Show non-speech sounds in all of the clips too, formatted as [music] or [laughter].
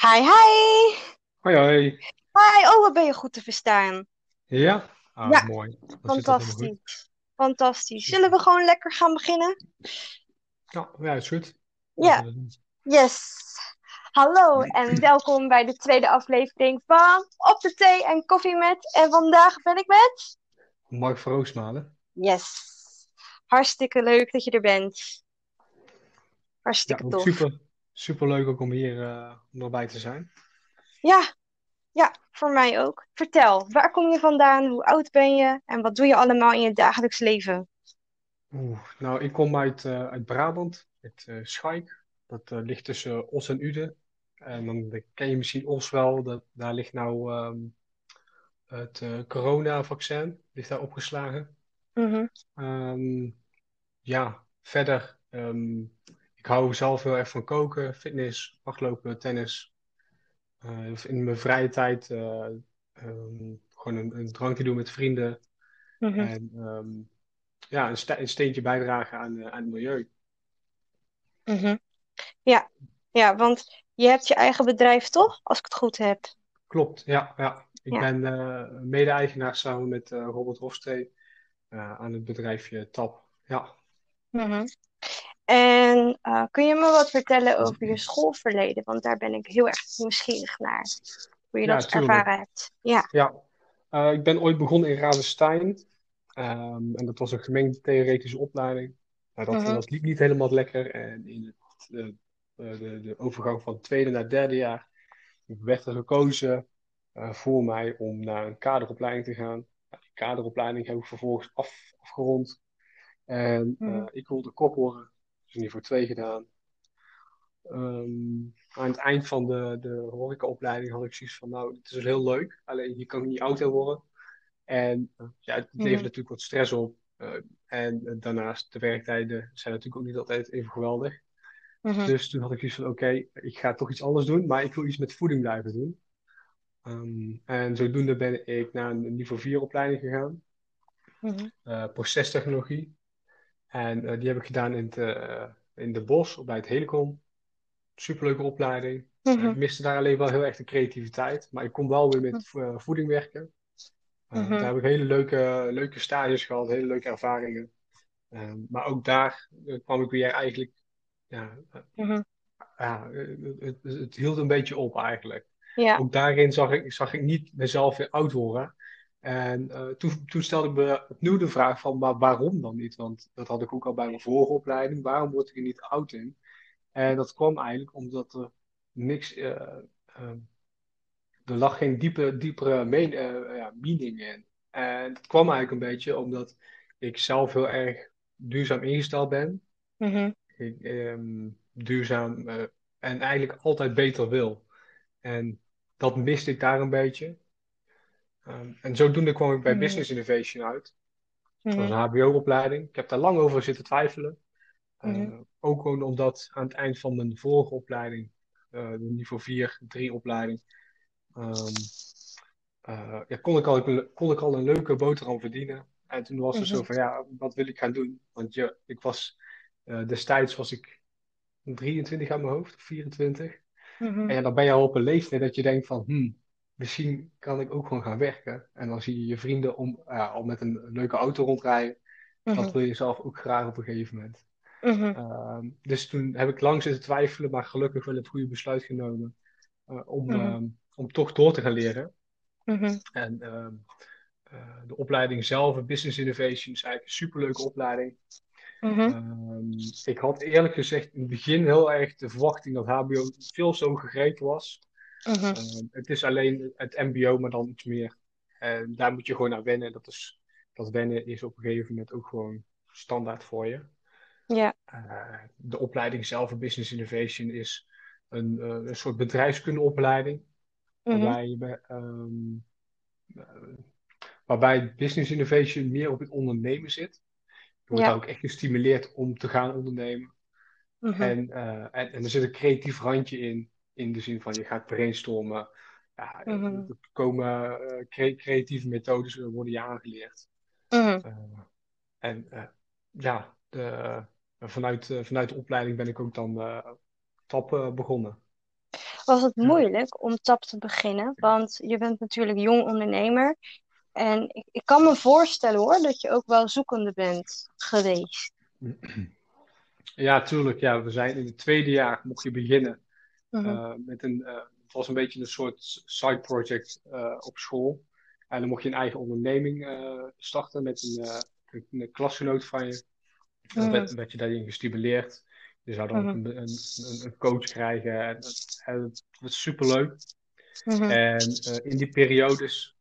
Hi, hi. Hoi, hoi. Hi, oh, wat ben je goed te verstaan. Ja? Ah, Ja, mooi. Dan fantastisch. Fantastisch. Zullen we gewoon lekker gaan beginnen? Ja, ja, is goed. Ja, yes. Hallo en welkom bij de tweede aflevering van Op de Thee en Koffie met. En vandaag ben ik met... Mark van Roosmalen. Yes. Hartstikke leuk dat je er bent. Ja, Hartstikke ook tof. super, super leuk ook om hier eh, om erbij te zijn. Ja, ja, voor mij ook. Vertel, waar kom je vandaan? Hoe oud ben je? En wat doe je allemaal in je dagelijks leven? Oeh, nou, ik kom uit, eh, uit Brabant, uit eh Schaik. Dat ligt tussen Os en Uden. En dan ken je misschien Os wel. Dat, daar ligt nou ehm, het coronavaccin, ligt daar opgeslagen. Mhm, Ehm, ja, verder, ehm, ik hou zelf heel erg van koken, fitness, hardlopen, tennis. Eh, in mijn vrije tijd eh, ehm, gewoon een, een drankje doen met vrienden. mhm. En ehm, ja, een, ste- een steentje bijdragen aan, eh, aan het milieu. Mhm. Ja, ja, want je hebt je eigen bedrijf toch? Als ik het goed heb. Klopt, ja, ja. Ik Ja. ben mede-eigenaar samen met Robert Hofstee aan het bedrijfje TAP. Ja, Mhm. En eh, kun je me wat vertellen over je schoolverleden? Want daar ben ik heel erg nieuwsgierig naar. Hoe je ja, dat tuurlijk. ervaren hebt. Ja. Ja, Eh, ik ben ooit begonnen in Ravenstein. Ehm, en dat was een gemengde theoretische opleiding. Nou, dat, Mhm, dat liep niet helemaal lekker. En in het, eh, de, de overgang van het tweede naar het derde jaar werd er gekozen voor mij om naar een kaderopleiding te gaan. Die kaderopleiding heb ik vervolgens af, afgerond. En mhm, ik wilde kok worden. Dus niveau 2 gedaan. Ehm, aan het eind van de, de horecaopleiding had ik zoiets van, nou, het is heel leuk. Alleen hier kan ik niet oud in worden. En eh, ja, het levert natuurlijk wat stress op. Eh, en eh, daarnaast, de werktijden zijn natuurlijk ook niet altijd even geweldig. mhm, Dus toen had ik zoiets van, oké, ik ga toch iets anders doen, maar ik wil iets met voeding blijven doen. Ehm, en zodoende ben ik naar een niveau 4 opleiding gegaan, mhm, procestechnologie. En eh, die heb ik gedaan in, het, eh, in de Bos, bij het Helicon. Superleuke opleiding. Eh, mhm, ik miste daar alleen wel heel erg de creativiteit, maar ik kon wel weer met eh, voeding werken. Eh, mhm, daar heb ik hele leuke, leuke stages gehad, hele leuke ervaringen. Ehm, maar ook daar eh, kwam ik weer eigenlijk, ja, eh, mhm. ja, eh, het hield een beetje op eigenlijk. Ja. Ook daarin zag ik, zag ik niet mezelf weer oud worden. En eh, toen, toen stelde ik me opnieuw de vraag van, maar waarom dan niet? Want dat had ik ook al bij mijn vorige opleiding. Waarom word ik er niet oud in? En dat kwam eigenlijk omdat er niks, eh, eh, er lag geen diepe, diepere meen, eh, ja, meaning in. En dat kwam eigenlijk een beetje omdat ik zelf heel erg duurzaam ingesteld ben. Mhm, Ik, ehm, duurzaam en eigenlijk altijd beter wil. En dat miste ik daar een beetje. Ehm, en zodoende kwam ik bij mhm, Business Innovation uit. Het was mhm, een HBO-opleiding. Ik heb daar lang over zitten twijfelen. mhm, Eh, ook gewoon omdat aan het eind van mijn vorige opleiding, eh, de niveau 4, 3 opleiding, ehm, eh, ja, kon ik al, kon ik al een leuke boterham verdienen. En toen was het zo van, ja, wat wil ik gaan doen? Want ja, ik was, eh, destijds was ik 23 aan mijn hoofd, of 24. mhm, En ja, dan ben je al op een leeftijd dat je denkt van, hmm, misschien kan ik ook gewoon gaan werken. En dan zie je je vrienden om, ja, al met een leuke auto rondrijden. Dat mhm, wil je zelf ook graag op een gegeven moment. mhm, Ehm, dus toen heb ik lang zitten twijfelen, maar gelukkig wel het goede besluit genomen eh, om, mhm, ehm, om toch door te gaan leren. En ehm, eh, de opleiding zelf, Business Innovation, is eigenlijk een superleuke opleiding. ik had eerlijk gezegd in het begin heel erg de verwachting dat HBO veel zo gegrepen was. Mhm, Ehm, het is alleen het MBO, maar dan iets meer. En daar moet je gewoon aan wennen. Dat is, dat wennen is op een gegeven moment ook gewoon standaard voor je. Ja. Eh, de opleiding zelf, Business Innovation, is een, eh, een soort bedrijfskundeopleiding. mhm, Waarbij, ehm, eh, waarbij Business Innovation meer op het ondernemen zit. Je wordt ook echt gestimuleerd om te gaan ondernemen. mhm, En, eh, en, en er zit een creatief randje in, in de zin van je gaat brainstormen. Ja, mhm, er komen eh, cre- creatieve methodes eh, worden je aangeleerd. mhm. Eh, en ja, de, vanuit, vanuit de opleiding ben ik ook dan TAP begonnen. Was het Ja. moeilijk om TAP te beginnen? Want je bent natuurlijk jong ondernemer. En ik, ik kan me voorstellen hoor, dat je ook wel zoekende bent geweest. Ja, tuurlijk. Ja, we zijn in het tweede jaar mocht je beginnen Mhm, eh, met een, eh, het was een beetje een soort side project eh, op school. En dan mocht je een eigen onderneming starten met een, een, een klasgenoot van je. Dan mhm, werd, werd je daarin gestimuleerd. Je zou dan mhm, een, een, een coach krijgen. En, en het was superleuk. En in die periodes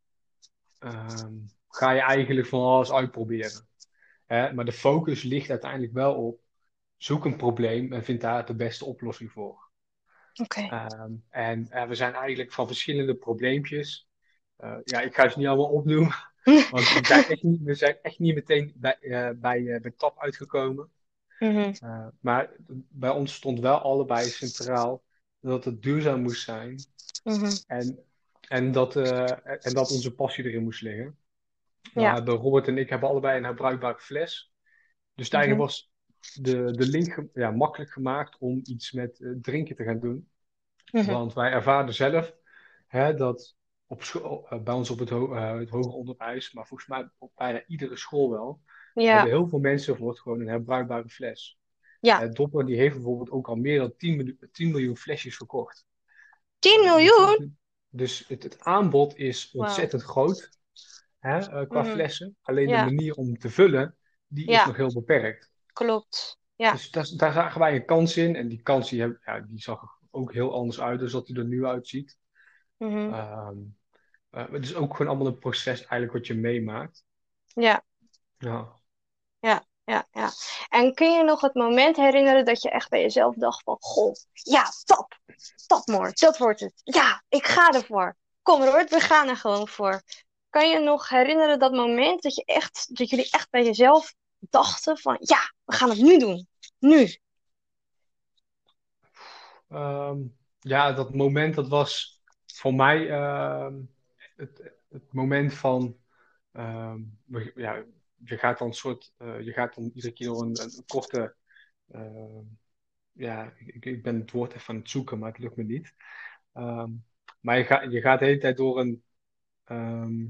ehm, ga je eigenlijk van alles uitproberen. Hè? Maar de focus ligt uiteindelijk wel op zoek een probleem en vind daar de beste oplossing voor. Oké. Ehm, en eh, we zijn eigenlijk van verschillende probleempjes. eh, ja, ik ga ze niet allemaal opnoemen, [laughs] want we zijn echt niet, we zijn echt niet meteen bij, eh, bij, bij TAP uitgekomen. Mhm, maar bij ons stond wel allebei centraal dat het duurzaam moest zijn mhm. en, en, dat, en dat onze passie erin moest liggen. Nou, Ja. hebben Robert en ik hebben allebei een herbruikbare fles. Dus daarin Mhm, was de, de link ja, makkelijk gemaakt om iets met eh, drinken te gaan doen. mhm. Want wij ervaren zelf hè, dat op school, eh, bij ons op het, ho eh, het hoger onderwijs, maar volgens mij op bijna iedere school wel, Ja, hebben heel veel mensen het gewoon een herbruikbare fles. ja. Dopper die heeft bijvoorbeeld ook al meer dan 10, miljoen- 10 miljoen flesjes verkocht. 10 Eh, miljoen? dus dus het, het aanbod is ontzettend groot hè, qua Mhm. flessen. Alleen de manier om te vullen, die is nog heel beperkt. Klopt. Ja. Dus daar, daar zagen wij een kans in. En die kans die, ja, die zag ook heel anders uit dan dat hij er nu uitziet. Eh, het is ook gewoon allemaal een proces eigenlijk wat je meemaakt. Ja, Ja. ja, ja, ja. En kun je nog het moment herinneren dat je echt bij jezelf dacht van, goh, ja, top, topmoor, dat wordt het. Ja, ik ga ervoor. Kom Robert, we gaan er gewoon voor. Kan je nog herinneren dat moment dat je echt, dat jullie echt bij jezelf dachten van, ja, we gaan het nu doen. Nu. Ehm, ja, dat moment dat was voor mij ehm, het, het moment van ehm, ja, je gaat dan een soort eh, je gaat dan iedere keer door een, een, korte ja, ik, ik ben het woord even aan het zoeken, maar het lukt me niet. Maar je gaat, je gaat de hele tijd door een ehm,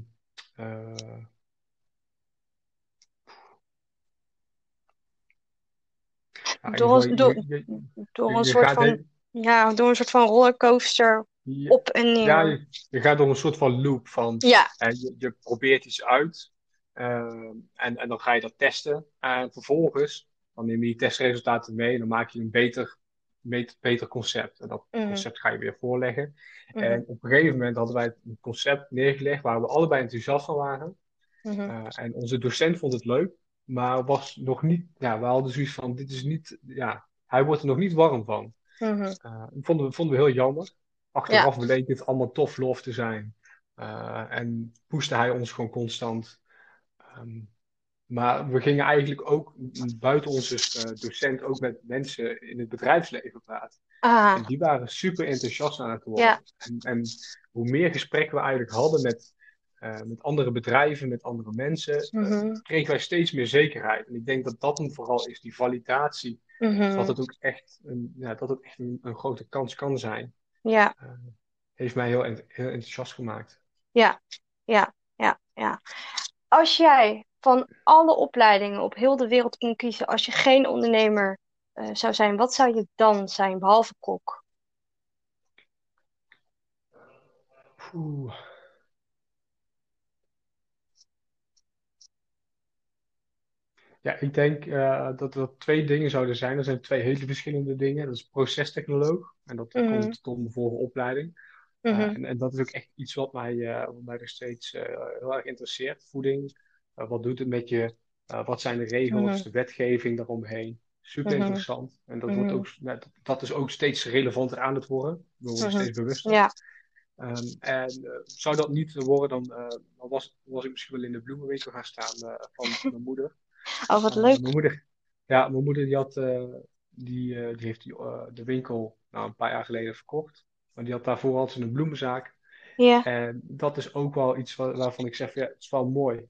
ja, Door, door, je, een soort van, ja, door een soort van rollercoaster je, op en ja, neer. je, je gaat door een soort van loop van Ja. je, je probeert iets uit ehm, en, en dan ga je dat testen. En vervolgens dan neem je die testresultaten mee en dan maak je een beter, beter, beter concept. En dat Mhm, concept ga je weer voorleggen. Mhm, en op een gegeven moment hadden wij een concept neergelegd waar we allebei enthousiast van waren. Mhm. Uh, en onze docent vond het leuk, maar was nog niet, ja, we hadden zoiets van, dit is niet, ja, hij wordt er nog niet warm van. Uh, dat vonden we, vonden we heel jammer. Ja. Achteraf bleek dit allemaal tof lof te zijn. Uh, en pushte hij ons gewoon constant. Um, maar we gingen eigenlijk ook buiten onze uh, docent ook met mensen in het bedrijfsleven praten. Ah, En die waren super enthousiast aan het worden. ja. En, en hoe meer gesprekken we eigenlijk hadden met, uh, met andere bedrijven, met andere mensen, uh, Mhm, kregen wij steeds meer zekerheid. En ik denk dat dat hem vooral is, die validatie, dat mhm. het ook echt een, ja, dat het echt een, een grote kans kan zijn. Ja, Uh, heeft mij heel, ent- heel enthousiast gemaakt. ja, ja, ja, ja. Als jij van alle opleidingen op heel de wereld kon kiezen, als je geen ondernemer eh, zou zijn, wat zou je dan zijn, behalve kok? Oeh. Ja, ik denk uh, dat er twee dingen zouden zijn. Er zijn twee hele verschillende dingen. Dat is procestechnoloog. En dat Mhm, komt door mijn vorige opleiding. Uh, mhm, en, en dat is ook echt iets wat mij, uh, wat mij nog steeds heel erg interesseert. Voeding. Wat doet het met je? Wat zijn de regels, mhm, de wetgeving daaromheen? Super interessant. En dat, wordt ook, nou, dat, dat is ook steeds relevanter aan het worden. We worden steeds bewuster. Ja, Um, en uh, zou dat niet worden, dan, uh, dan was, was ik misschien wel in de bloemenwinkel gaan staan uh, van mijn moeder. Oh wat Uh, leuk. mijn moeder, ja, mijn moeder die had, uh, die, uh, die heeft die, de winkel nou, een paar jaar geleden verkocht. Maar die had daarvoor ze een bloemenzaak. Ja, En dat is ook wel iets waar, waarvan ik zeg, ja, het is wel mooi.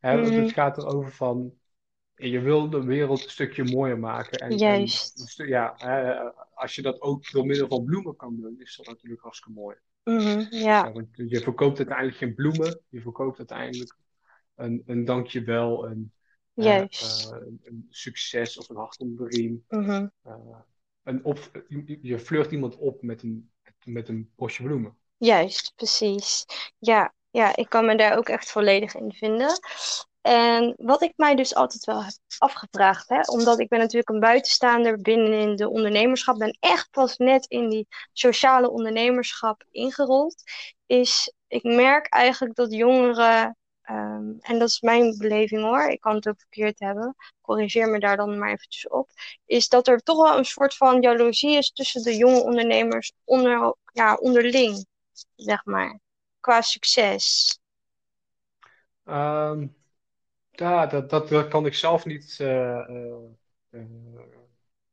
Hè, mhm, het gaat erover van, je wil de wereld een stukje mooier maken. En, en juist. stu- ja, hè, als je dat ook door middel van bloemen kan doen, is dat natuurlijk hartstikke mooi. Mhm, Ja, ja, want je verkoopt uiteindelijk geen bloemen, je verkoopt uiteindelijk een, een dankjewel, een, eh, juist. eh, een succes of een hart onder de riem. Mhm, Eh, een op, je je flirt iemand op met een, met een bosje bloemen. juist, precies. Ja, ja, ik kan me daar ook echt volledig in vinden. En wat ik mij dus altijd wel heb afgevraagd, hè, omdat ik ben natuurlijk een buitenstaander binnen de ondernemerschap, ben echt pas net in die sociale ondernemerschap ingerold, is ik merk eigenlijk dat jongeren, ehm, en dat is mijn beleving hoor, ik kan het ook verkeerd hebben, corrigeer me daar dan maar eventjes op, is dat er toch wel een soort van jaloezie is tussen de jonge ondernemers onder, ja, onderling, zeg maar, qua succes. Ehm, ja, dat, dat, dat kan ik zelf niet. eh, eh, eh,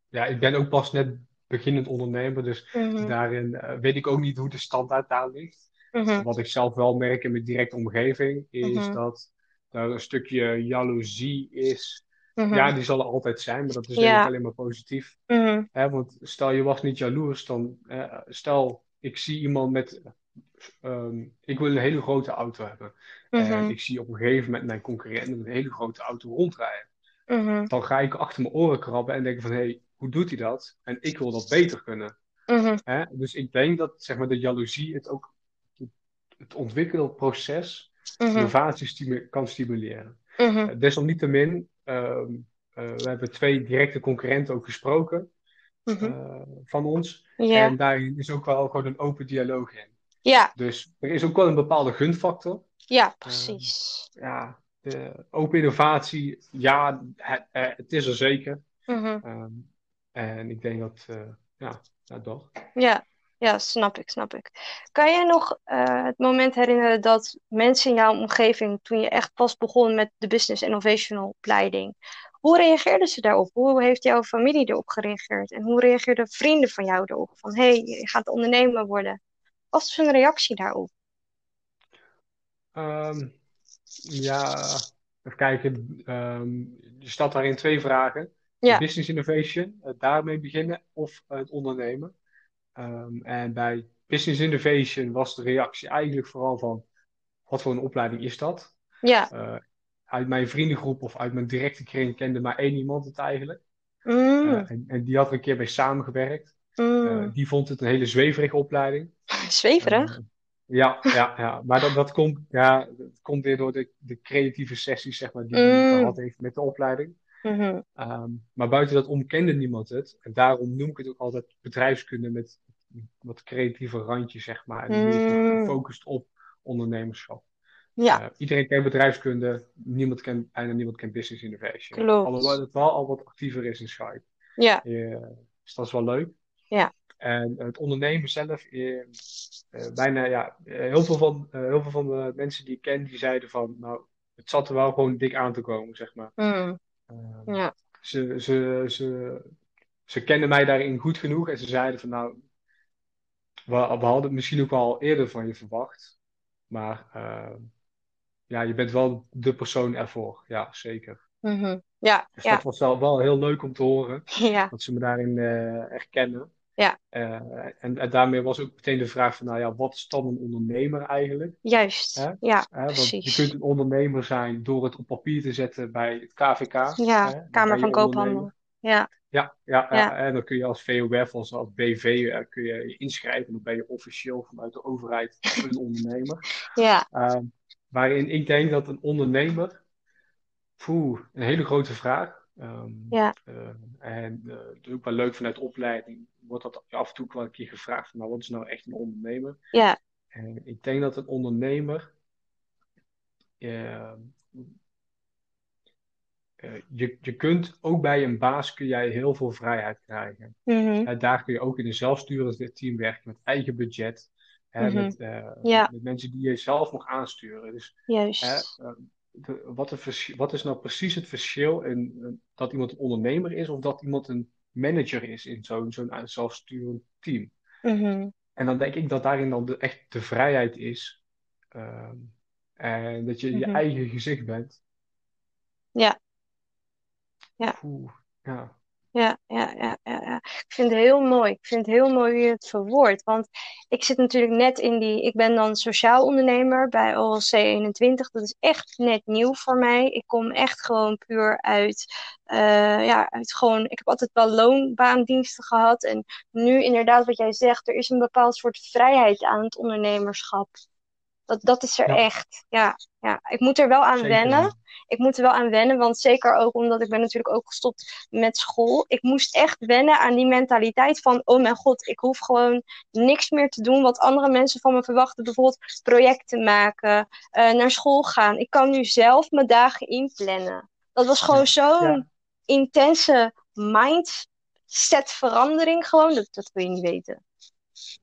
ja, ik ben ook pas net beginnend ondernemer, dus Mhm, daarin weet ik ook niet hoe de standaard daar ligt. Mhm, Wat ik zelf wel merk in mijn directe omgeving, is mhm, dat er een stukje jaloezie is. mhm. Ja, die zal er altijd zijn, maar dat is denk ik Ja. alleen maar positief. Hè, want stel je was niet jaloers, dan eh, stel ik zie iemand met. ehm, ik wil een hele grote auto hebben. En ik zie op een gegeven moment mijn concurrent met een hele grote auto rondrijden. Dan ga ik achter mijn oren krabben en denken van, hé, hey, hoe doet hij dat? En ik wil dat beter kunnen. Hè? Dus ik denk dat zeg maar, de jaloezie het ook het ontwikkelproces, mhm, innovatie stimu- kan stimuleren. mhm, Eh, desalniettemin, ehm, eh, we hebben twee directe concurrenten ook gesproken mhm. eh, van ons. Ja, En daarin is ook wel gewoon een open dialoog in. ja, Dus er is ook wel een bepaalde gunfactor. ja, precies. ja, de open innovatie, ja, het, het is er zeker. Ehm, en ik denk dat, ja, ja, dat. Ja, ja, snap ik, snap ik. Kan je nog eh, het moment herinneren dat mensen in jouw omgeving, toen je echt pas begon met de Business Innovation opleiding, hoe reageerden ze daarop? Hoe heeft jouw familie erop gereageerd? En hoe reageerden vrienden van jou erop? Van, hé, hey, je gaat ondernemer worden. Wat was hun reactie daarop? Ehm, ja, even kijken. ehm, je stelt daarin twee vragen. Ja, business innovation, eh, daarmee beginnen of het ondernemen. Ehm, en bij business innovation was de reactie eigenlijk vooral van, wat voor een opleiding is dat? ja. Eh, uit mijn vriendengroep of uit mijn directe kring kende maar één iemand het eigenlijk. Eh, Mm, en, en die had er een keer bij samengewerkt. Eh, mm. die vond het een hele zweverige opleiding. Zweverig? Eh, ja, ja, ja. Maar dat, dat komt, ja, dat komt weer door de, de creatieve sessies, zeg maar, die hij Mm, gehad heeft met de opleiding. Mhm, Ehm, maar buiten dat om kende niemand het. En daarom noem ik het ook altijd bedrijfskunde met wat creatieve randjes, zeg maar. En meer mm. gefocust op ondernemerschap. Ja, Eh, iedereen kent bedrijfskunde, niemand kent, bijna niemand kent business innovation. klopt. Alhoewel het wel al wat actiever is in Skype. Ja, dus dat is wel leuk. ja. En het ondernemen zelf, eh, bijna, ja, eh, heel veel van, heel veel van de mensen die ik ken, die zeiden van, nou, het zat er wel gewoon dik aan te komen, zeg maar. Mm, ja. ze, ze, ze, ze kenden mij daarin goed genoeg en ze zeiden van, nou, we, we hadden het misschien ook al eerder van je verwacht, maar ehm, ja, je bent wel de persoon ervoor, ja, zeker. Mhm. Ja, Dus ja, dat was wel, wel heel leuk om te horen, [laughs] ja, dat ze me daarin eh, herkennen. Ja. Eh, en, en daarmee was ook meteen de vraag van, nou ja, wat is dan een ondernemer eigenlijk? Juist. Hè? Ja, Hè, want je kunt een ondernemer zijn door het op papier te zetten bij het KVK. Ja, Hè? Kamer van Koophandel. ondernemer. Ja, Ja, ja, ja, ja. en dan kun je als VOF, als, als BV, eh, kun je je inschrijven. Dan ben je officieel vanuit de overheid een [laughs] ondernemer. Ja, Ehm, waarin ik denk dat een ondernemer, poeh, een hele grote vraag. Ehm, ja, eh, en het is ook wel leuk vanuit de opleiding, wordt dat af en toe wel een keer gevraagd. van, Nou, wat is nou echt een ondernemer? ja. En ik denk dat een ondernemer eh, eh, je, je kunt ook bij een baas kun jij heel veel vrijheid krijgen. Eh, daar kun je ook in een zelfsturend team werken met eigen budget. Hè, mhm. met, Ja, met mensen die je zelf mag aansturen. Dus hè, juist. Eh, de- wat, de wat is nou precies het verschil in eh, dat iemand een ondernemer is of dat iemand een manager is in zo'n zo'n zelfsturend team? Mhm, En dan denk ik dat daarin dan de, echt de vrijheid is. ehm, en dat je je mhm. eigen gezicht bent. Ja, ja. Oeh, ja. Ja, ja, ja, ja. Ik vind het heel mooi. Ik vind het heel mooi hoe je het verwoordt. Want ik zit natuurlijk net in die. Ik ben dan sociaal ondernemer bij OLC 21. Dat is echt net nieuw voor mij. Ik kom echt gewoon puur uit. eh, ja, uit gewoon. Ik heb altijd wel loonbaandiensten gehad. En nu inderdaad, wat jij zegt, er is een bepaald soort vrijheid aan het ondernemerschap. Dat, dat is er Ja, echt. Ja, ja, ik moet er wel aan zeker. wennen. Ik moet er wel aan wennen, want zeker ook omdat ik ben natuurlijk ook gestopt met school. Ik moest echt wennen aan die mentaliteit van, oh mijn god, ik hoef gewoon niks meer te doen wat andere mensen van me verwachten. Bijvoorbeeld projecten maken, eh, naar school gaan. Ik kan nu zelf mijn dagen inplannen. Dat was gewoon Ja, zo'n ja, intense mindset verandering gewoon. Dat, dat wil je niet weten.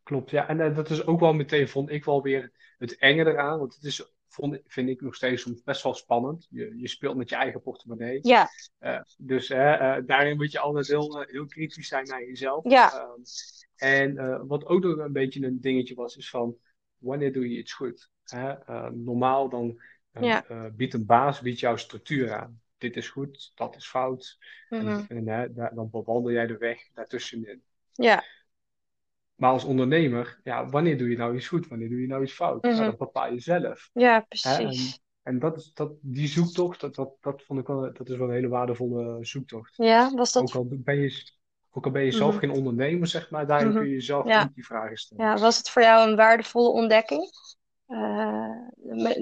klopt. Ja, en eh, dat is ook wel meteen, vond ik wel weer het enge eraan. Want het is, vond, vind ik nog steeds soms best wel spannend. Je, je speelt met je eigen portemonnee. Ja, Eh, dus eh, daarin moet je altijd heel, eh, heel kritisch zijn naar jezelf. ja, Ehm, en wat ook nog een beetje een dingetje was, is van wanneer doe je iets goed? Normaal dan ja. biedt een baas biedt jouw structuur aan. Dit is goed, dat is fout. En, mhm, en hè, daar- dan bewandel jij de weg daartussenin. Ja, Maar als ondernemer, ja, wanneer doe je nou iets goed? Wanneer doe je nou iets fout? Nou, mhm, dat bepaal je zelf. Ja, Hè? En, precies. en dat is, dat, die zoektocht, dat, dat, dat vond ik wel, dat is wel een hele waardevolle zoektocht. Ja, was dat. Ook al ben je, ook al ben je zelf mhm, geen ondernemer, zeg maar, daarin mhm. kun je jezelf Ja. die vragen stellen. Ja, was het voor jou een waardevolle ontdekking? Eh,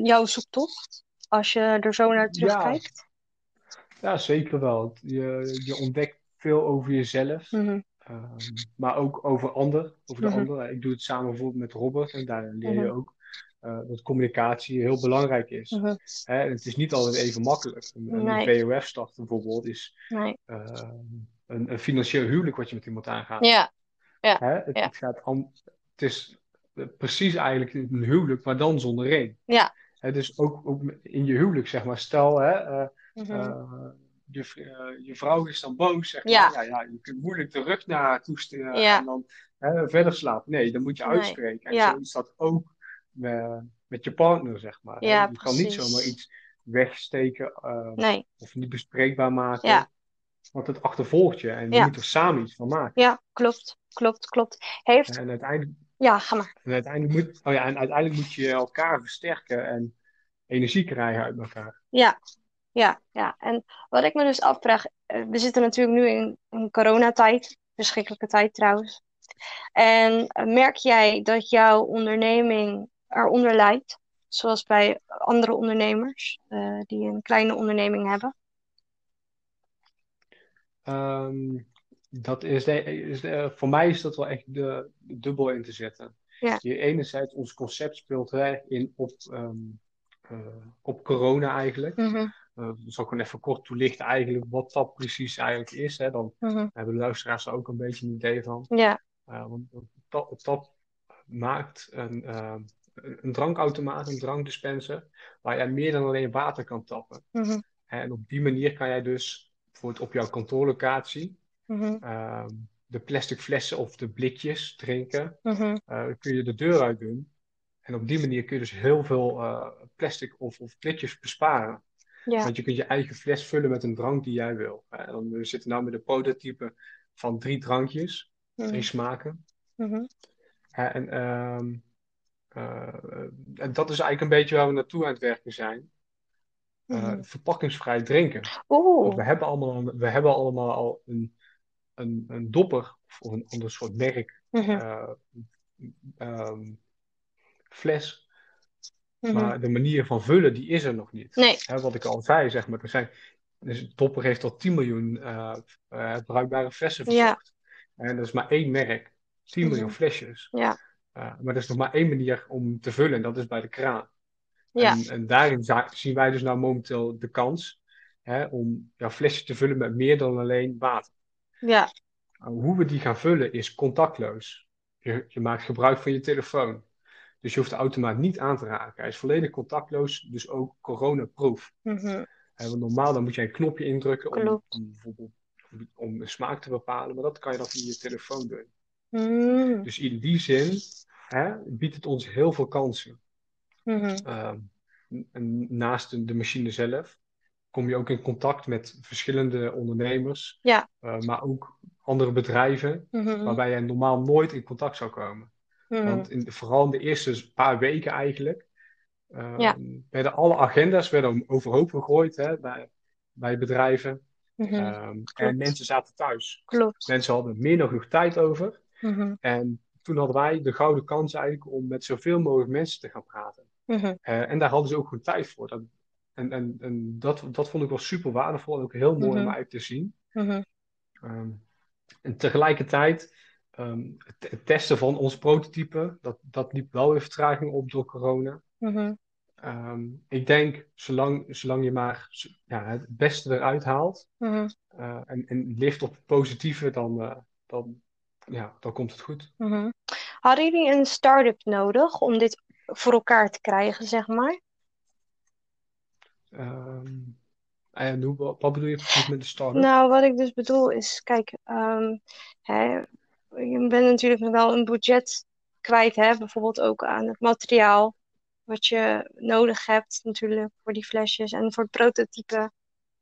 jouw zoektocht? Als je er zo naar terugkijkt? ja, zeker wel. Je, je ontdekt veel over jezelf, Mhm, ehm, maar ook over ander, over de mhm, ander. Ik doe het samen bijvoorbeeld met Robert en daarin leer je mhm, ook eh, dat communicatie heel belangrijk is. mhm. Hè, en het is niet altijd even makkelijk. Een, VOF-start bijvoorbeeld is nee. eh, een, een financieel huwelijk wat je met iemand aangaat. Ja, ja, Hè? Het, ja, het gaat het is eh, precies eigenlijk een huwelijk, maar dan zonder ring. ja. Hè, dus ook, ook in je huwelijk, zeg maar, stel, hè, eh, je, eh, je vrouw is dan boos, zeg maar. Ja, Ja, ja, je kunt moeilijk de rug naar haar toesturen en dan hè, verder slapen. Nee, dan moet je nee. uitspreken. En zo is dat ook eh, met je partner, zeg maar. Je kan niet zomaar precies. iets wegsteken eh, Nee, of niet bespreekbaar maken, ja, want het achtervolgt je en je moet er samen iets van maken. ja, klopt, klopt, klopt. Heeft, En uiteindelijk, ja, ga maar. en uiteindelijk moet, oh ja, en uiteindelijk moet je elkaar versterken en energie krijgen uit elkaar. Ja, ja, ja. En wat ik me dus afvraag, eh, we zitten natuurlijk nu in een coronatijd, verschrikkelijke tijd trouwens. En eh, merk jij dat jouw onderneming eronder lijdt, zoals bij andere ondernemers eh, die een kleine onderneming hebben? Ehm, dat is de, is de- voor mij is dat wel echt de, de dubbel in te zetten. Ja, Je enerzijds, ons concept speelt in op, eh, op corona eigenlijk. mhm, Uh, ik zal gewoon even kort toelichten eigenlijk wat dat precies eigenlijk is. Hè. Dan mhm. hebben de luisteraars er ook een beetje een idee van. Ja, Uh, want TAP maakt een, ehm, een drankautomaat, een drankdispenser, waar je meer dan alleen water kan tappen. mhm, En op die manier kan jij dus bijvoorbeeld op jouw kantoorlocatie mhm, ehm, de plastic flessen of de blikjes drinken, eh, kun je de deur uit doen. En op die manier kun je dus heel veel eh, plastic of, of blikjes besparen. Ja, Want je kunt je eigen fles vullen met een drank die jij wil. Eh, dan, we zitten nu met een prototype van drie drankjes, drie mhm, smaken. mhm, Eh, en, ehm, eh, en dat is eigenlijk een beetje waar we naartoe aan het werken zijn. Eh, mhm. verpakkingsvrij drinken. Want we hebben allemaal, we hebben allemaal al een, een, een dopper of een ander soort merk eh, ehm, fles. Mhm. Maar de manier van vullen, die is er nog niet. Nee, Hè, wat ik al zei, zeg maar, er zijn, dus Dopper heeft al 10 miljoen eh, eh, bruikbare flessen ja, verkocht. En dat is maar één merk, 10 miljoen mhm, flesjes. ja, Eh, maar er is nog maar één manier om te vullen en dat is bij de kraan. ja, En, en daarin zien wij dus nou momenteel de kans hè, om jouw flesje te vullen met meer dan alleen water. ja, hoe we die gaan vullen is contactloos. Je, je maakt gebruik van je telefoon. Dus je hoeft de automaat niet aan te raken. Hij is volledig contactloos, dus ook coronaproof. mhm. Want normaal dan moet je een knopje indrukken om, om bijvoorbeeld om de smaak te bepalen, maar dat kan je dan via je telefoon doen. Mm, Dus in die zin hè, biedt het ons heel veel kansen. mhm, Ehm, naast de, de machine zelf kom je ook in contact met verschillende ondernemers, Ja, eh, maar ook andere bedrijven Mhm. waarbij je normaal nooit in contact zou komen. Mhm. Want in, vooral in de eerste paar weken eigenlijk, ehm, Ja. werden alle agenda's werden overhoop gegooid hè, bij, bij bedrijven. Mhm. Ehm, en mensen zaten thuis. Klopt. Mensen hadden meer nog genoeg tijd over. Mhm. En toen hadden wij de gouden kans eigenlijk om met zoveel mogelijk mensen te gaan praten. Mhm. Eh, en daar hadden ze ook goed tijd voor. Dat, en en, en dat, dat vond ik wel super waardevol en ook heel mooi om eigenlijk te zien. Ehm, en tegelijkertijd, ehm, het, het testen van ons prototype, dat, dat liep wel weer vertraging op door corona. Mhm. Ehm, ik denk, zolang, zolang je maar ja, het beste eruit haalt Mhm. eh, en, en lift op het positieve, dan, eh, dan, ja, dan komt het goed. Mhm. Hadden jullie een start-up nodig om dit voor elkaar te krijgen, zeg maar? Ehm, en hoe, wat bedoel je precies met de start-up? Nou, wat ik dus bedoel is, kijk, hè, je bent natuurlijk wel een budget kwijt, hè, bijvoorbeeld ook aan het materiaal wat je nodig hebt natuurlijk voor die flesjes en voor het prototype.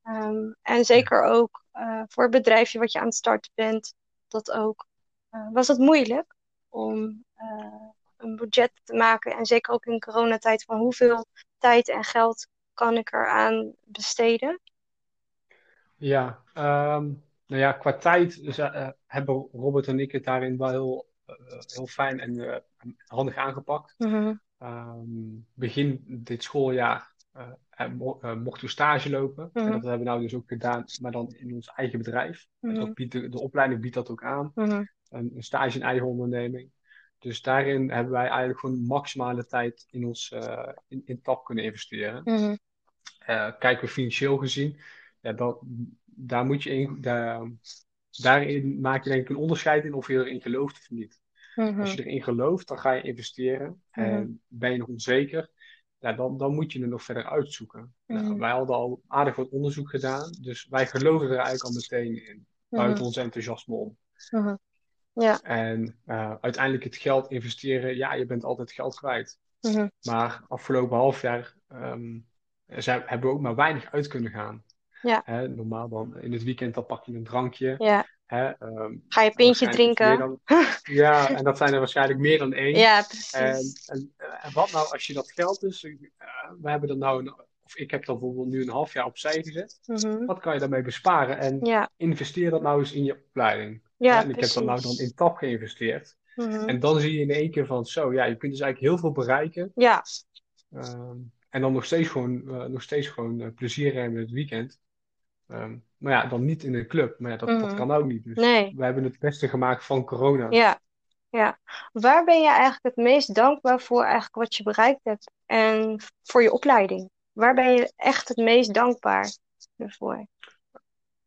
Ehm, en zeker ook eh, voor het bedrijfje wat je aan het starten bent, dat ook. Eh, was het moeilijk om eh, een budget te maken en zeker ook in coronatijd van hoeveel tijd en geld kan ik eraan besteden? Ja, ehm, nou ja, qua tijd dus, eh, hebben Robert en ik het daarin wel heel, eh, heel fijn en eh, handig aangepakt. Mhm, Ehm, begin dit schooljaar eh, eh, eh, mochten we stage lopen. En Mhm. dat hebben we nou dus ook gedaan, maar dan in ons eigen bedrijf. Mhm, biedt de, de opleiding biedt dat ook aan. Een, een stage in eigen onderneming. Dus daarin hebben wij eigenlijk gewoon maximale tijd in ons eh, in, in TAP kunnen investeren. Eh, kijken we financieel gezien, ja, dat, daar moet je in, daar, daarin maak je denk ik een onderscheid in of je erin gelooft of niet. mhm, Als je erin gelooft, dan ga je investeren. Mhm. En ben je nog onzeker, ja, dan, dan moet je er nog verder uitzoeken. Nou, Mhm. wij hadden al aardig wat onderzoek gedaan, dus wij geloven er eigenlijk al meteen in, buiten mhm, ons enthousiasme om. mhm. Ja. En eh, uiteindelijk het geld investeren, ja, je bent altijd geld kwijt. mhm, Maar afgelopen half jaar ehm, zijn, hebben we ook maar weinig uit kunnen gaan. Ja. Hè, normaal dan in het weekend dan pak je een drankje. Ja. Hè, ehm, Ga je pintje drinken? dan- [laughs] ja, en dat zijn er waarschijnlijk meer dan één. Ja, En, precies. en, en wat nou als je dat geld dus, eh, we hebben er nou, een, of ik heb dat bijvoorbeeld nu een half jaar opzij gezet. Mhm. Wat kan je daarmee besparen? En Ja, investeer dat nou eens in je opleiding. ja, en ik heb dat nou dan in TAP geïnvesteerd. Mhm. En dan zie je in één keer van, zo ja, je kunt dus eigenlijk heel veel bereiken. Ja, Ehm, en dan nog steeds gewoon, eh, nog steeds gewoon eh, plezier hebben in het weekend. Ehm, maar ja, dan niet in een club. Maar ja, dat, dat Mhm. kan ook niet. Dus nee. we hebben het beste gemaakt van corona. Ja, ja. Waar ben je eigenlijk het meest dankbaar voor eigenlijk wat je bereikt hebt en voor je opleiding? Waar ben je echt het meest dankbaar voor?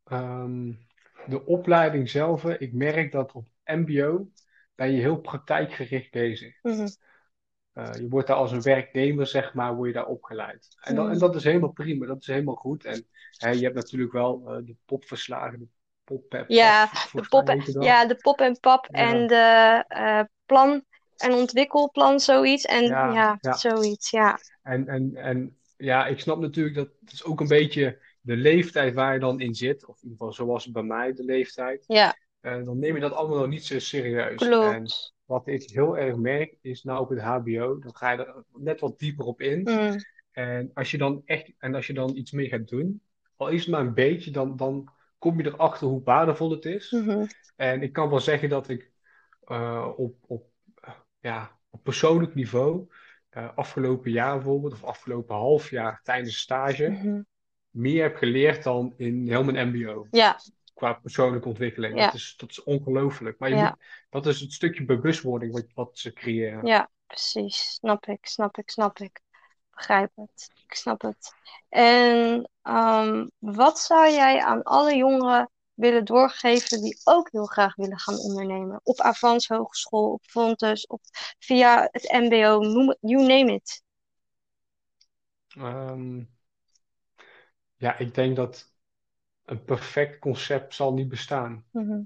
Ehm, de opleiding zelf, ik merk dat op MBO ben je heel praktijkgericht bezig. Mhm, Eh, je wordt daar als een werknemer, zeg maar, word je daar opgeleid. En, dat, en dat is helemaal prima, dat is helemaal goed. En hè, je hebt natuurlijk wel eh, de popverslagen, de pop Ja, pap, de pop, dan. ja, de pop en pap Ja. en de eh, plan en ontwikkelplan, zoiets. En Ja, ja, ja. zoiets, ja. En, en, en ja, ik snap natuurlijk dat het is ook een beetje de leeftijd waar je dan in zit. Of in ieder geval zoals bij mij de leeftijd. Ja, dan neem je dat allemaal nog niet zo serieus. En klopt. Wat ik heel erg merk is nou op het HBO, dan ga je er net wat dieper op in. Mm, En als je dan echt, en als je dan iets mee gaat doen, al is het maar een beetje, dan, dan kom je erachter hoe waardevol het is. mhm, En ik kan wel zeggen dat ik eh, op, op, ja, op persoonlijk niveau, eh, afgelopen jaar bijvoorbeeld, of afgelopen half jaar tijdens stage, mhm. meer heb geleerd dan in heel mijn MBO. Ja, Qua persoonlijke ontwikkeling. Ja. Dat is, dat is ongelooflijk. Maar je Ja. moet, dat is het stukje bewustwording wat, wat ze creëren. ja, precies. Snap ik, snap ik, snap ik. Begrijp het. Ik snap het. En ehm, wat zou jij aan alle jongeren willen doorgeven die ook heel graag willen gaan ondernemen? Op Avans Hogeschool, op Fontes, op, via het MBO, noem you name it. Ehm, ja, ik denk dat een perfect concept zal niet bestaan. Mhm,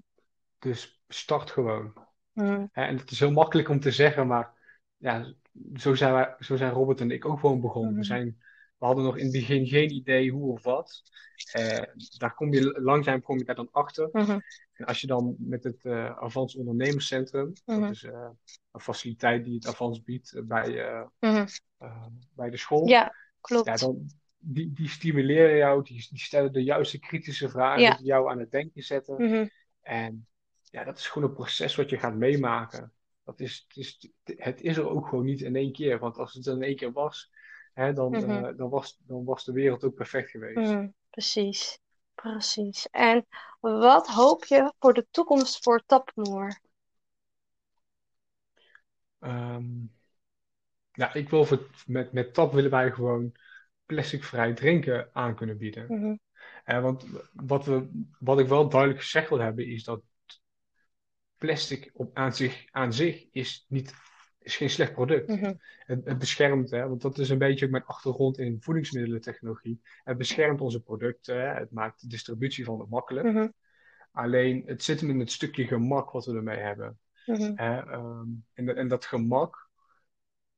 Dus start gewoon. mhm, En het is heel makkelijk om te zeggen, maar ja, zo zijn wij, zo zijn Robert en ik ook gewoon begonnen. We Mhm. zijn we hadden nog in het begin geen idee hoe of wat. Eh, daar kom je langzaam kom je daar dan achter. En als je dan met het uh, Avans Ondernemerscentrum, dat is eh, een faciliteit die het Avans biedt bij, bij de school. Ja, Ja, klopt. dan, die, die stimuleren jou, die, die stellen de juiste kritische vragen, Ja. die jou aan het denken zetten. Mhm. En ja, dat is gewoon een proces wat je gaat meemaken. Dat is, het, is, het is er ook gewoon niet in één keer. Want als het er in één keer was, hè, dan, Mhm. eh, dan, was, dan was de wereld ook perfect geweest. Mhm. Precies, precies. En wat hoop je voor de toekomst voor Tapmoor? Ehm, ja, ik wil voor, met, met TAP willen wij gewoon plasticvrij drinken aan kunnen bieden. Eh, want wat, we, wat ik wel duidelijk gezegd wil hebben, is dat plastic op, aan, zich, aan zich is, niet, is geen slecht product. Mhm. Het, het beschermt, hè, want dat is een beetje ook mijn achtergrond in voedingsmiddelentechnologie. Het beschermt onze producten, hè, het maakt de distributie van het makkelijk. Mhm. Alleen het zit hem in het stukje gemak wat we ermee hebben. Mhm. Ehm, en, dat- en dat gemak,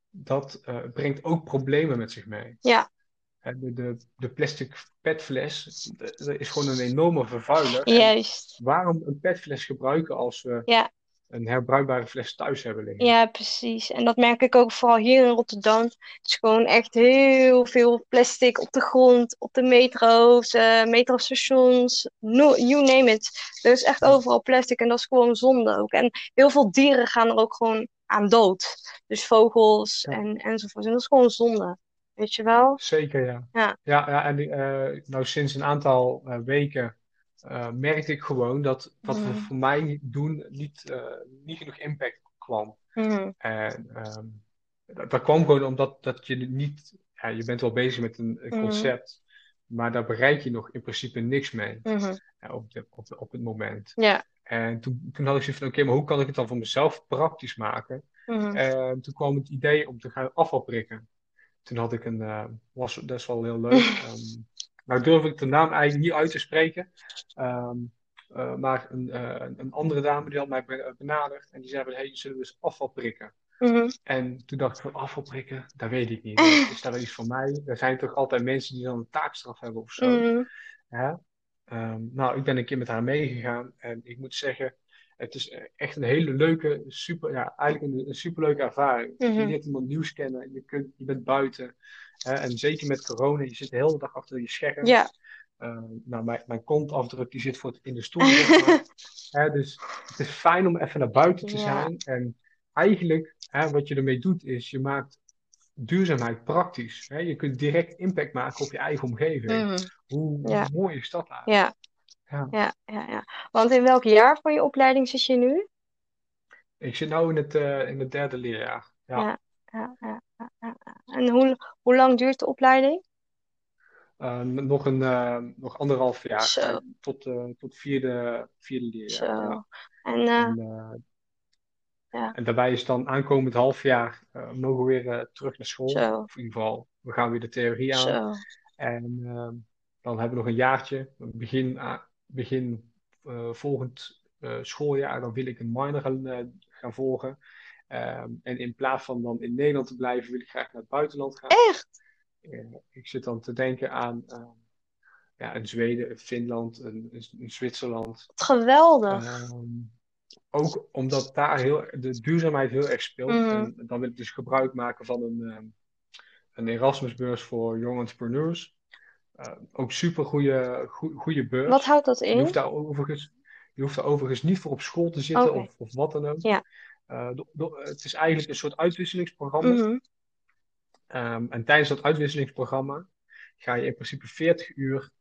dat eh, brengt ook problemen met zich mee. Ja, De, de, de plastic petfles, is gewoon een enorme vervuiler. En juist. waarom een petfles gebruiken als we Ja, een herbruikbare fles thuis hebben liggen? ja, precies. En dat merk ik ook vooral hier in Rotterdam. Het is gewoon echt heel veel plastic op de grond, op de metro's, eh, metrostations, no, you name it. Er is echt overal plastic en dat is gewoon zonde ook. En heel veel dieren gaan er ook gewoon aan dood. Dus vogels ja. en, enzovoort. En dat is gewoon zonde. Weet je wel? Zeker, ja. Ja. Ja, ja en eh, nou, sinds een aantal eh, weken eh, merkte ik gewoon dat wat we Mhm. voor mij doen niet, niet genoeg impact kwam. Mhm. En ehm, dat, dat kwam gewoon omdat dat je niet, ja, je bent wel bezig met een, een Mhm. concept, maar daar bereik je nog in principe niks mee Mhm. eh, op, de, op, op het moment. Ja. En toen, toen had ik zoiets van, oké, maar hoe kan ik het dan voor mezelf praktisch maken? Mhm. En toen kwam het idee om te gaan afval prikken. Toen had ik een, eh, was is wel heel leuk. [laughs] Ehm, nou durf ik de naam eigenlijk niet uit te spreken. Ehm, eh, maar een, eh, een een andere dame die had mij be- benaderd en die zei van, hey, zullen we eens afval prikken? Mhm. En toen dacht ik van, afval prikken, dat weet ik niet. [laughs] Is dat wel iets voor mij? Er zijn toch altijd mensen die dan een taakstraf hebben of zo. Mhm. Ehm, nou, ik ben een keer met haar meegegaan en ik moet zeggen, het is echt een hele leuke, super, ja, eigenlijk een, een superleuke ervaring. Je Mhm. leert iemand nieuws kennen, je, kunt, je bent buiten. Hè? En zeker met corona, je zit de hele dag achter je scherm. Ja. Ehm, nou, mijn, mijn kontafdruk die zit voor het in de stoel. [laughs] Hè, dus het is fijn om even naar buiten te Ja. zijn. En eigenlijk, hè, wat je ermee doet, is je maakt duurzaamheid praktisch. Hè? Je kunt direct impact maken op je eigen omgeving. Mhm. Hoe, Ja. mooi is dat nou? Ja. Ja. Ja, ja, ja. Want in welk jaar van je opleiding zit je nu? Ik zit nu in het, eh, in het derde leerjaar. Ja. Ja, ja, ja. En hoe, hoe lang duurt de opleiding? Eh, nog een uh, nog anderhalf jaar Zo. tot, tot vierde, vierde leerjaar. Zo. En, en, ja. en, daarbij is dan aankomend half jaar mogen we weer terug naar school. Zo. Of in ieder geval, we gaan weer de theorie aan. Zo. En dan hebben we nog een jaartje. Begin, begin volgend schooljaar, dan wil ik een minor gaan, gaan volgen. Um, en in plaats van dan in Nederland te blijven, wil ik graag naar het buitenland gaan. Echt? Ik zit dan te denken aan ja, een Zweden, een Finland, een, een Zwitserland. Wat geweldig. Um, ook omdat daar heel, de duurzaamheid heel erg speelt. Mhm. En dan wil ik dus gebruik maken van een, een Erasmusbeurs voor young entrepreneurs. Uh, ook super goede, goede beurs. Wat houdt dat in? Je hoeft daar overigens, je hoeft daar overigens niet voor op school te zitten of, of wat dan ook. Ja. Do- do- het is eigenlijk een soort uitwisselingsprogramma. Mhm. Um, en tijdens dat uitwisselingsprogramma ga je in principe 40 uur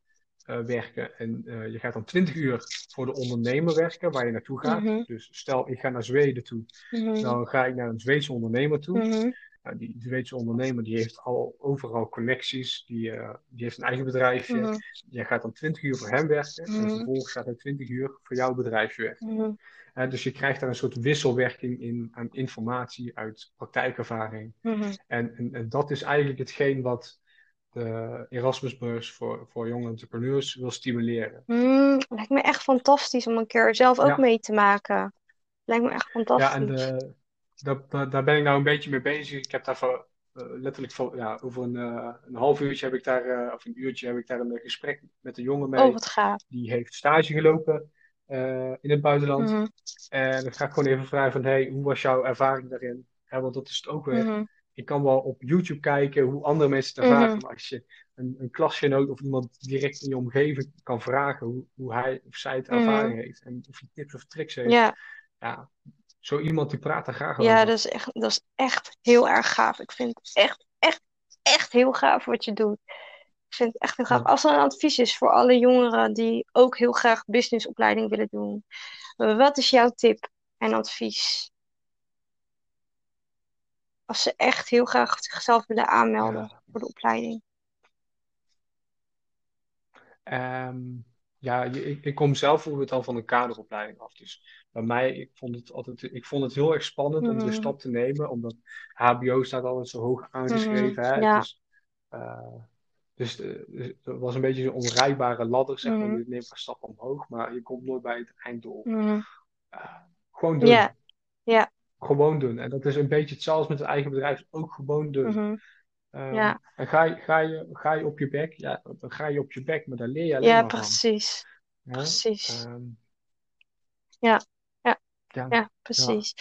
uh, werken. En uh, je gaat dan 20 uur voor de ondernemer werken waar je naartoe gaat. Mhm. Dus stel, ik ga naar Zweden toe. Mhm. Dan ga ik naar een Zweedse ondernemer toe. Die Zweedse ondernemer die heeft al overal connecties. Die, uh, die heeft een eigen bedrijfje. Mhm. Jij gaat dan 20 uur voor hem werken. En Mhm. vervolgens gaat hij 20 uur voor jouw bedrijfje werken. Mhm. Uh, dus je krijgt daar een soort wisselwerking in aan informatie uit praktijkervaring. En, en, en, dat is eigenlijk hetgeen wat de Erasmusbeurs voor, voor jonge entrepreneurs wil stimuleren. Lijkt me echt fantastisch om een keer zelf ook Ja. mee te maken. Lijkt me echt fantastisch. Ja, en de, daar, daar- daar ben ik nou een beetje mee bezig. Ik heb daarvoor eh, letterlijk van, ja, over een, eh, een half uurtje heb ik daar, eh, of een uurtje heb ik daar een gesprek met een jongen mee. Oh, wat gaaf. Die heeft stage gelopen in het buitenland. Mhm, En dan ga ik gewoon even vragen van, hey, hoe was jouw ervaring daarin? Hè, want dat is het ook weer. mhm, Ik kan wel op YouTube kijken hoe andere mensen het ervaren. Maar als je een, een klasgenoot of iemand direct in je omgeving kan vragen hoe, hoe hij of zij het Mhm. ervaren heeft. En of hij tips of tricks heeft. Ja, zo iemand die praat er graag ja over. dat, is echt, dat is echt heel erg gaaf. Ik vind het echt, echt, echt heel gaaf wat je doet. Ik vind het echt heel gaaf. Ja. Als er een advies is voor alle jongeren die ook heel graag businessopleiding willen doen, wat is jouw tip en advies? Als ze echt heel graag zichzelf willen aanmelden Ja. voor de opleiding. Ehm, ja, ik, ik kom zelf bijvoorbeeld al van een kaderopleiding af. Dus bij mij, ik vond het altijd, ik vond het heel erg spannend om de Mhm. stap te nemen, omdat HBO staat altijd zo hoog aangeschreven. Hè? Ja. Het is, eh, dus, eh, dus het was een beetje zo'n onrijbare ladder, zeg maar. Mhm. Je neemt een stap omhoog, maar je komt nooit bij het einddoel. Eh, gewoon doen. Ja. Gewoon doen. En dat is een beetje hetzelfde met het eigen bedrijf. Ook gewoon doen. Ehm, Ja. En ga, je- ga, je, ga je op je bek, ja, dan ga je op je bek, maar daar leer je alleen ja, maar van. precies. Hè? Precies. Ehm, Ja, ja, ja, ja, precies.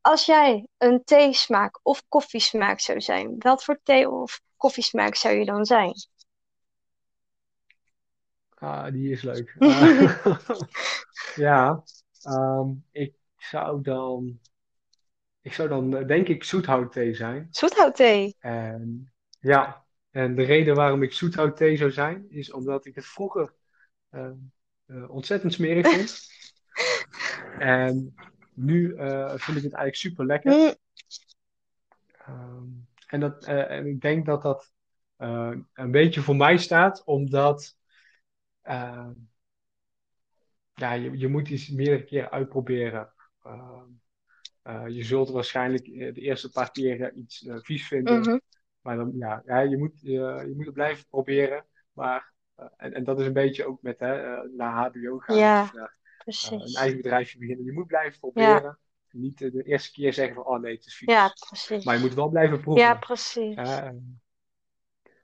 Als jij een theesmaak of koffiesmaak zou zijn, wat voor thee of koffiesmaak zou je dan zijn? Ah, die is leuk. Eh, [laughs] [laughs] ja, ehm, ik zou dan, ik zou dan eh, denk ik zoethoutthee zijn. Zoethoutthee. En ja, en de reden waarom ik zoethoutthee zou zijn, is omdat ik het vroeger ehm, eh, ontzettend smerig vond. [laughs] En nu eh, vind ik het eigenlijk super lekker. Mm, Ehm, en, dat, en ik denk dat dat een beetje voor mij staat, omdat ehm, ja, je, je moet iets meerdere keren uitproberen. Je zult waarschijnlijk eh, de eerste paar keren iets eh, vies vinden, mhm, maar dan, ja, ja, je moet, eh, je moet het blijven proberen. Maar, eh, en, en dat is een beetje ook met hè, eh, naar HBO gaan Ja, eh, een eigen bedrijfje beginnen. Je moet blijven proberen. Niet eh, de eerste keer zeggen van, oh nee, het is vies. Ja, precies. Maar je moet wel blijven proeven. Ja, precies. En-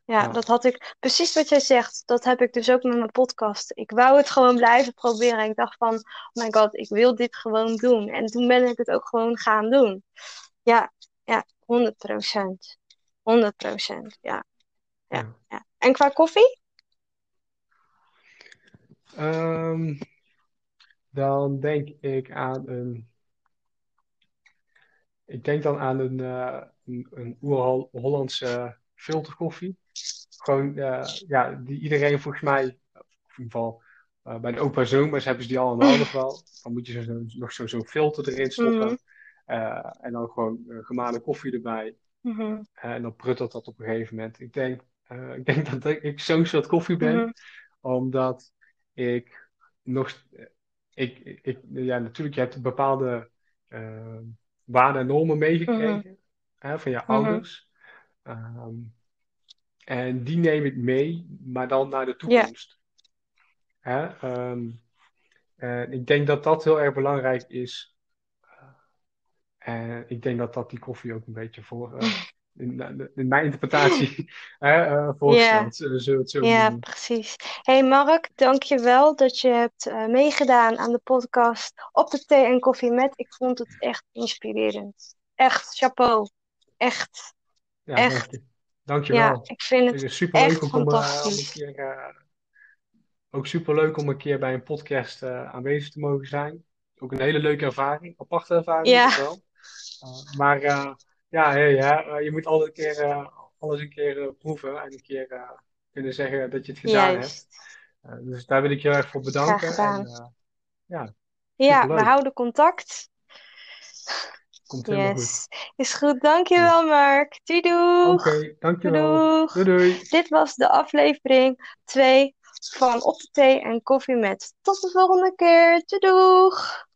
Ja, ja. dat had ik, precies wat jij zegt, dat heb ik dus ook met mijn podcast. Ik wou het gewoon blijven proberen. En ik dacht van, oh my god, ik wil dit gewoon doen. En toen ben ik het ook gewoon gaan doen. Ja, ja, 100 procent. 100 procent, ja, ja, Ja. ja. En qua koffie? Ehm, dan denk ik aan een. Ik denk dan aan een, eh een, een oer-Hollandse filterkoffie. Gewoon, eh, ja, die iedereen volgens mij, in ieder geval eh, bij de opa zoma's hebben ze die allemaal nog wel. Dan moet je zo, nog zo'n zo filter erin stoppen. Mhm. Eh, en dan gewoon gemalen koffie erbij. Mhm, en dan pruttelt dat op een gegeven moment. Ik denk, ik denk [laughs] dat ik, ik zo'n soort koffie ben. mhm, Omdat ik nog. Ik, ik, ja, natuurlijk, je hebt bepaalde waarden en normen meegekregen hè, van je ouders. Ehm, en die neem ik mee, maar dan naar de toekomst. Hè? Ehm, en ik denk dat dat heel erg belangrijk is. En ik denk dat dat die koffie ook een beetje voor. eh, [laughs] in, in mijn interpretatie [laughs] hè, eh, voorstelt. Zullen we het zo Ja, doen? precies. Hey Mark, dankjewel dat je hebt eh, meegedaan aan de podcast op de thee en koffie met. Ik vond het echt inspirerend. Echt, chapeau. Echt. Ja, Echt. Dank je. Dankjewel. Ja, ik vind Het het is super leuk om, eh, om een fantastisch. keer, eh, ook super leuk om een keer bij een podcast eh, aanwezig te mogen zijn. Ook een hele leuke ervaring, aparte ervaring Ja. wel. Maar ja, hey, ja je moet altijd een keer, alles een keer proeven en een keer kunnen zeggen dat je het gedaan Juist. hebt. dus daar wil ik je erg voor bedanken. En, ja, ja, we houden contact. Komt helemaal goed. Yes. Is goed, dankjewel Mark. Doei doeg. Oké, dankjewel. Doeg. Doei doei. Dit was de aflevering 2 van Op de Thee en Koffie met. Tot de volgende keer. Doei doeg.